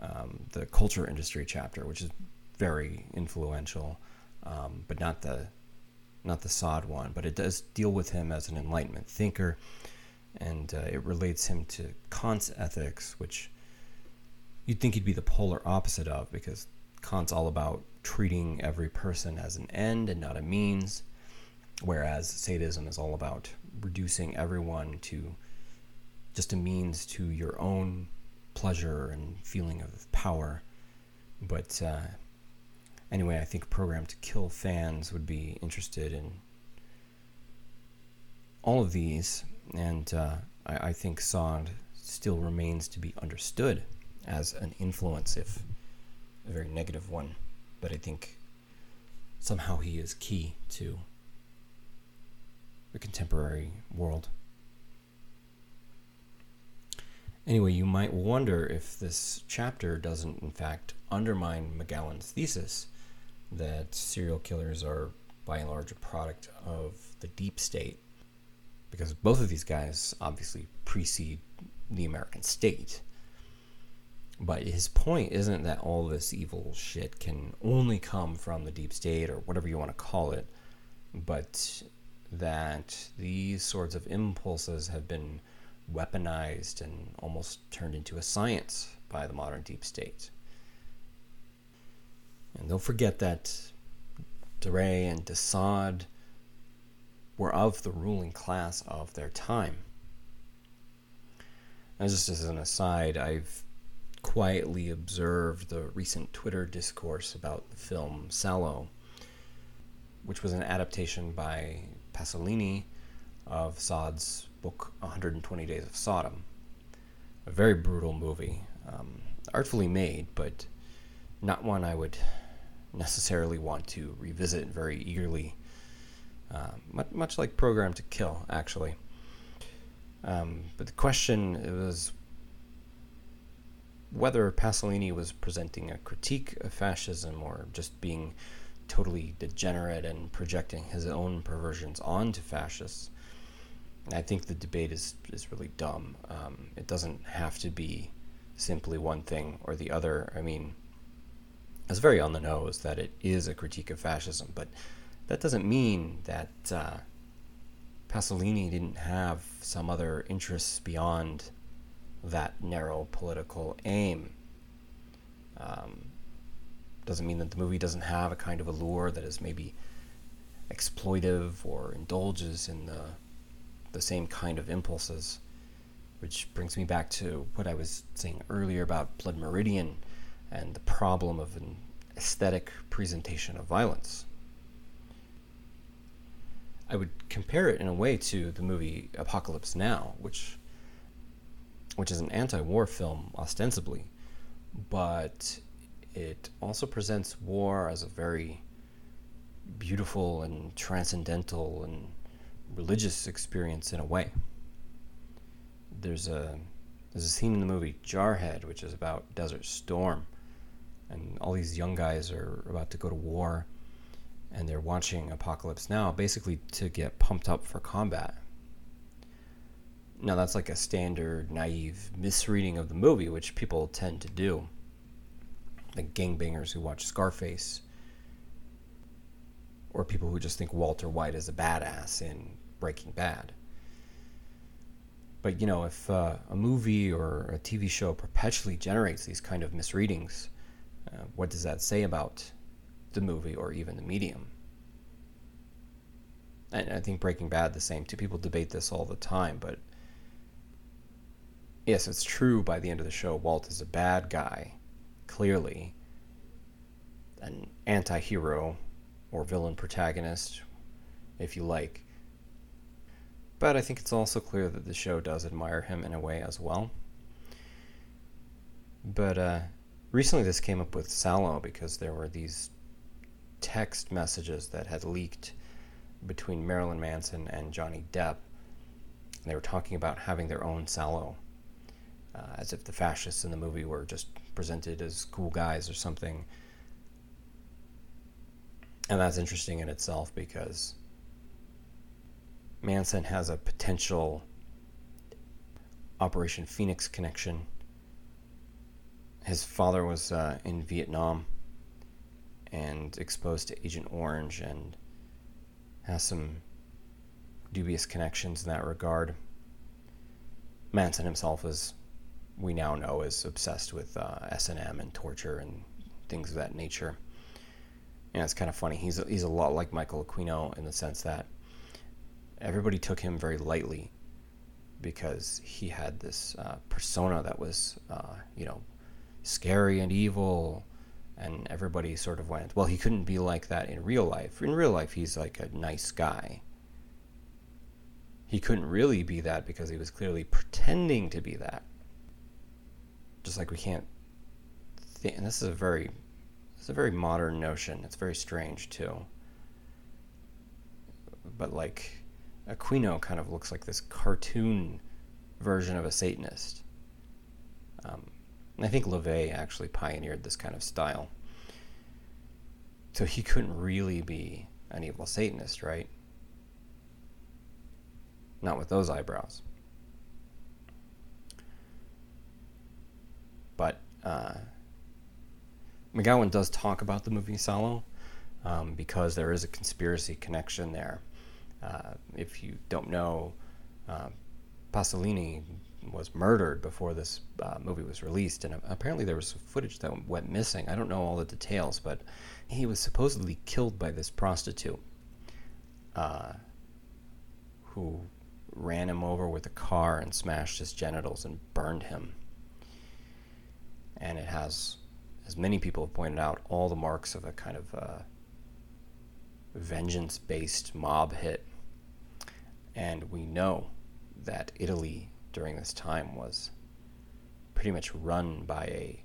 um, the culture industry chapter, which is very influential, um, but not the not the Sade one. But it does deal with him as an Enlightenment thinker, and uh, it relates him to Kant's ethics, which you'd think he'd be the polar opposite of, because Kant's all about treating every person as an end and not a means, whereas sadism is all about reducing everyone to just a means to your own pleasure and feeling of power. But uh, anyway, I think Programmed to Kill fans would be interested in all of these, and uh, I, I, think Sade still remains to be understood as an influence, if a very negative one. But I think somehow he is key to the contemporary world. Anyway, you might wonder if this chapter doesn't, in fact, undermine McGowan's thesis that serial killers are, by and large, a product of the deep state. Because both of these guys obviously precede the American state. But his point isn't that all this evil shit can only come from the deep state or whatever you want to call it, but that these sorts of impulses have been weaponized and almost turned into a science by the modern deep state. And don't forget that de Rais and de Sade were of the ruling class of their time. And just as an aside, I've quietly observed the recent Twitter discourse about the film Salò, which was an adaptation by Pasolini of Sade's book 120 Days of Sodom. A very brutal movie, um, artfully made, but not one I would necessarily want to revisit very eagerly. Uh, much, much, like Programmed to Kill, actually. Um, but the question was whether Pasolini was presenting a critique of fascism or just being totally degenerate and projecting his own perversions onto fascists. I think the debate is, is really dumb. Um, it doesn't have to be simply one thing or the other. I mean, it's very on the nose that it is a critique of fascism, but that doesn't mean that uh, Pasolini didn't have some other interests beyond that narrow political aim. Um, doesn't mean that the movie doesn't have a kind of allure that is maybe exploitive or indulges in the the same kind of impulses. Which brings me back to what I was saying earlier about Blood Meridian and the problem of an aesthetic presentation of violence. I would compare it in a way to the movie Apocalypse Now, which which is an anti-war film ostensibly, but it also presents war as a very beautiful and transcendental and religious experience in a way. There's a there's a scene in the movie Jarhead, which is about Desert Storm, and all these young guys are about to go to war, and they're watching Apocalypse Now, basically to get pumped up for combat. Now that's like a standard naive misreading of the movie, which people tend to do. Like gangbangers who watch Scarface, or people who just think Walter White is a badass in Breaking Bad. But you know, if uh, a movie or a TV show perpetually generates these kind of misreadings, uh, what does that say about the movie or even the medium? And I think Breaking Bad the same Two People debate this all the time, but yes, it's true. By the end of the show, Walt is a bad guy, clearly, an anti-hero or villain protagonist, if you like. But I think it's also clear that the show does admire him in a way as well. But uh, recently, this came up with Salò because there were these text messages that had leaked between Marilyn Manson and Johnny Depp. They were talking about having their own Salò, uh, as if the fascists in the movie were just presented as cool guys or something. And that's interesting in itself because Manson has a potential Operation Phoenix connection. His father was uh, in Vietnam and exposed to Agent Orange and has some dubious connections in that regard. Manson himself is, we now know, is obsessed with uh, S&M and torture and things of that nature. And it's kind of funny. He's he's a lot like Michael Aquino in the sense that everybody took him very lightly because he had this uh, persona that was, uh, you know, scary and evil, and everybody sort of went, well, he couldn't be like that in real life. In real life, he's like a nice guy. He couldn't really be that because he was clearly pretending to be that. Just like we can't think, and this is a very, it's a very modern notion. It's very strange too. But like, Aquino kind of looks like this cartoon version of a Satanist. Um, I think LaVey actually pioneered this kind of style. So he couldn't really be an evil Satanist, right? Not with those eyebrows. But uh, McGowan does talk about the movie Salò um, because there is a conspiracy connection there. Uh, if you don't know, uh, Pasolini was murdered before this uh, movie was released, and apparently there was footage that went missing. I don't know all the details, but he was supposedly killed by this prostitute uh, who ran him over with a car and smashed his genitals and burned him. And it has, as many people have pointed out, all the marks of a kind of uh, vengeance based mob hit and we know that Italy during this time was pretty much run by a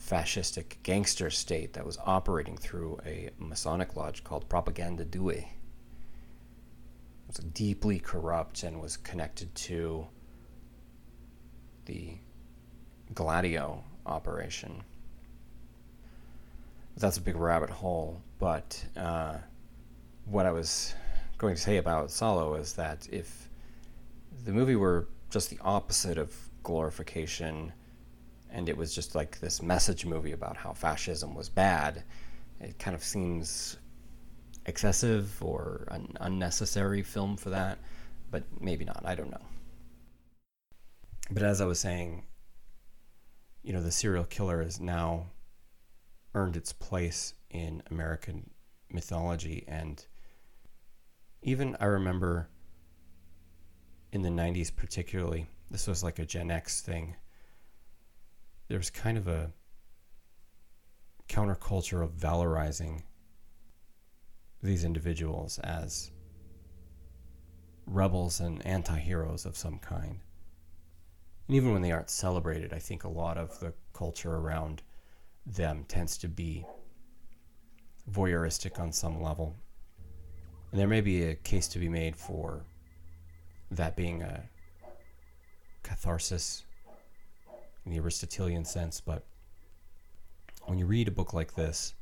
fascistic gangster state that was operating through a Masonic lodge called Propaganda Due. It was deeply corrupt and was connected to the Gladio operation. That's a big rabbit hole, but uh, what I was going to say about Salò is that if the movie were just the opposite of glorification and it was just like this message movie about how fascism was bad, it kind of seems excessive or an unnecessary film for that, but maybe not. I don't know. But as I was saying, you know, the serial killer has now earned its place in American mythology and even I remember in the 90s, particularly, this was like a Gen X thing. There was kind of a counterculture of valorizing these individuals as rebels and anti heroes of some kind. And even when they aren't celebrated, I think a lot of the culture around them tends to be voyeuristic on some level. And there may be a case to be made for that being a catharsis in the Aristotelian sense, but when you read a book like this,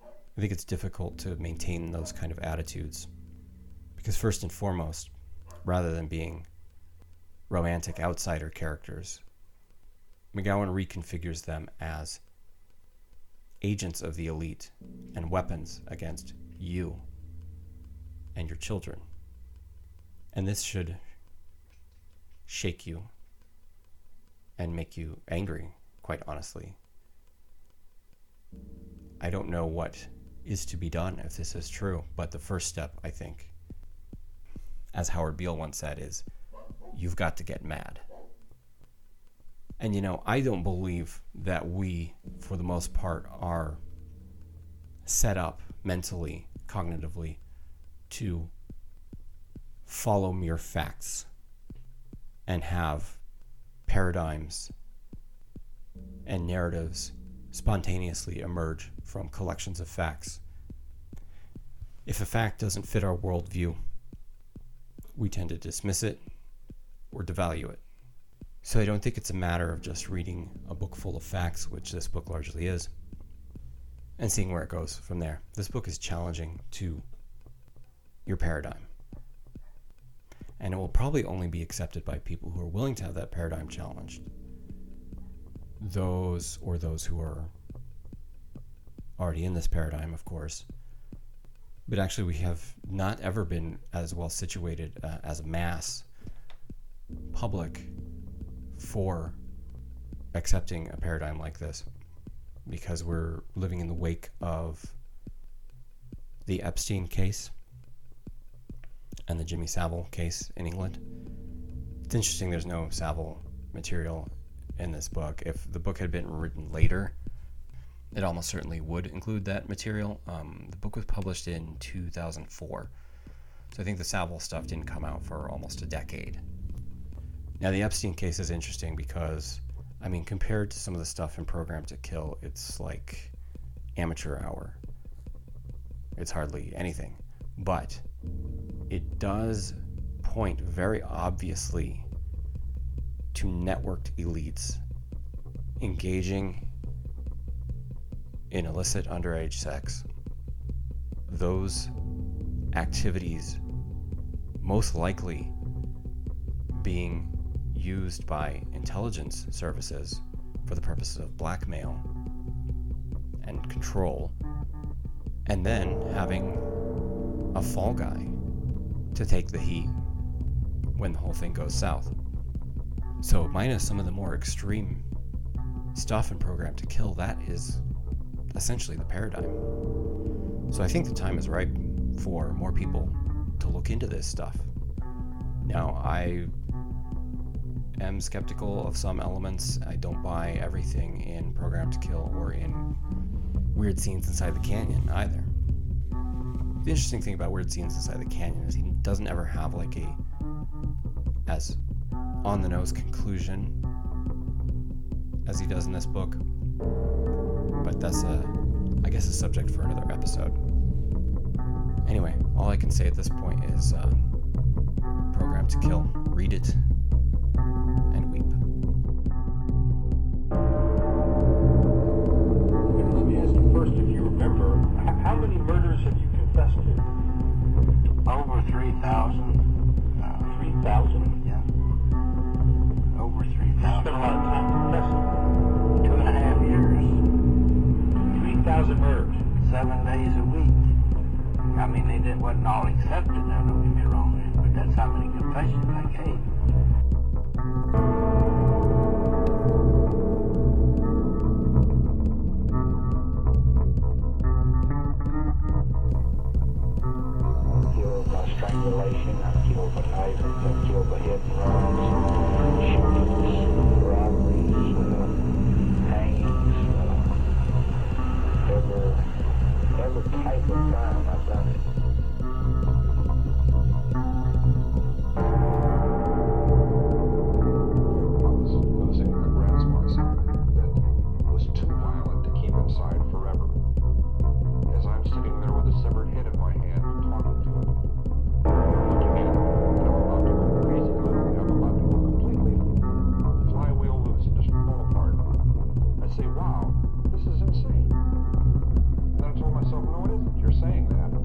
I think it's difficult to maintain those kind of attitudes. Because, first and foremost, rather than being romantic outsider characters, McGowan reconfigures them as agents of the elite and weapons against you and your children. And this should shake you and make you angry, quite honestly. I don't know what is to be done if this is true, but the first step, I think, as Howard Beale once said, is you've got to get mad. And you know, I don't believe that we, for the most part, are set up mentally, cognitively, to follow mere facts and have paradigms and narratives spontaneously emerge from collections of facts. If a fact doesn't fit our worldview, we tend to dismiss it or devalue it. So I don't think it's a matter of just reading a book full of facts, which this book largely is, and seeing where it goes from there. This book is challenging to your paradigm. And it will probably only be accepted by people who are willing to have that paradigm challenged. Those or those who are already in this paradigm, of course. But actually, we have not ever been as well situated uh, as a mass public for accepting a paradigm like this because we're living in the wake of the Epstein case and the Jimmy Savile case in England. It's interesting there's no Savile material in this book. If the book had been written later, it almost certainly would include that material. Um, the book was published in 2004, so I think the Savile stuff didn't come out for almost a decade. Now, the Epstein case is interesting because, I mean, compared to some of the stuff in Programmed to Kill, it's like amateur hour. It's hardly anything. But it does point very obviously to networked elites engaging in illicit underage sex, those activities most likely being used by intelligence services for the purposes of blackmail and control, and then having a fall guy to take the heat when the whole thing goes south. So, minus some of the more extreme stuff in Programmed to Kill, that is essentially the paradigm. So I think the time is ripe for more people to look into this stuff. Now, I am skeptical of some elements. I don't buy everything in Programmed to Kill or in Weird Scenes Inside the Canyon either. The interesting thing about Weird Scenes Inside the Canyon is he doesn't ever have like a as on the nose conclusion as he does in this book but that's a, I guess, a subject for another episode. Anyway, all I can say at this point is uh, Programmed to Kill. Read it isn't. You're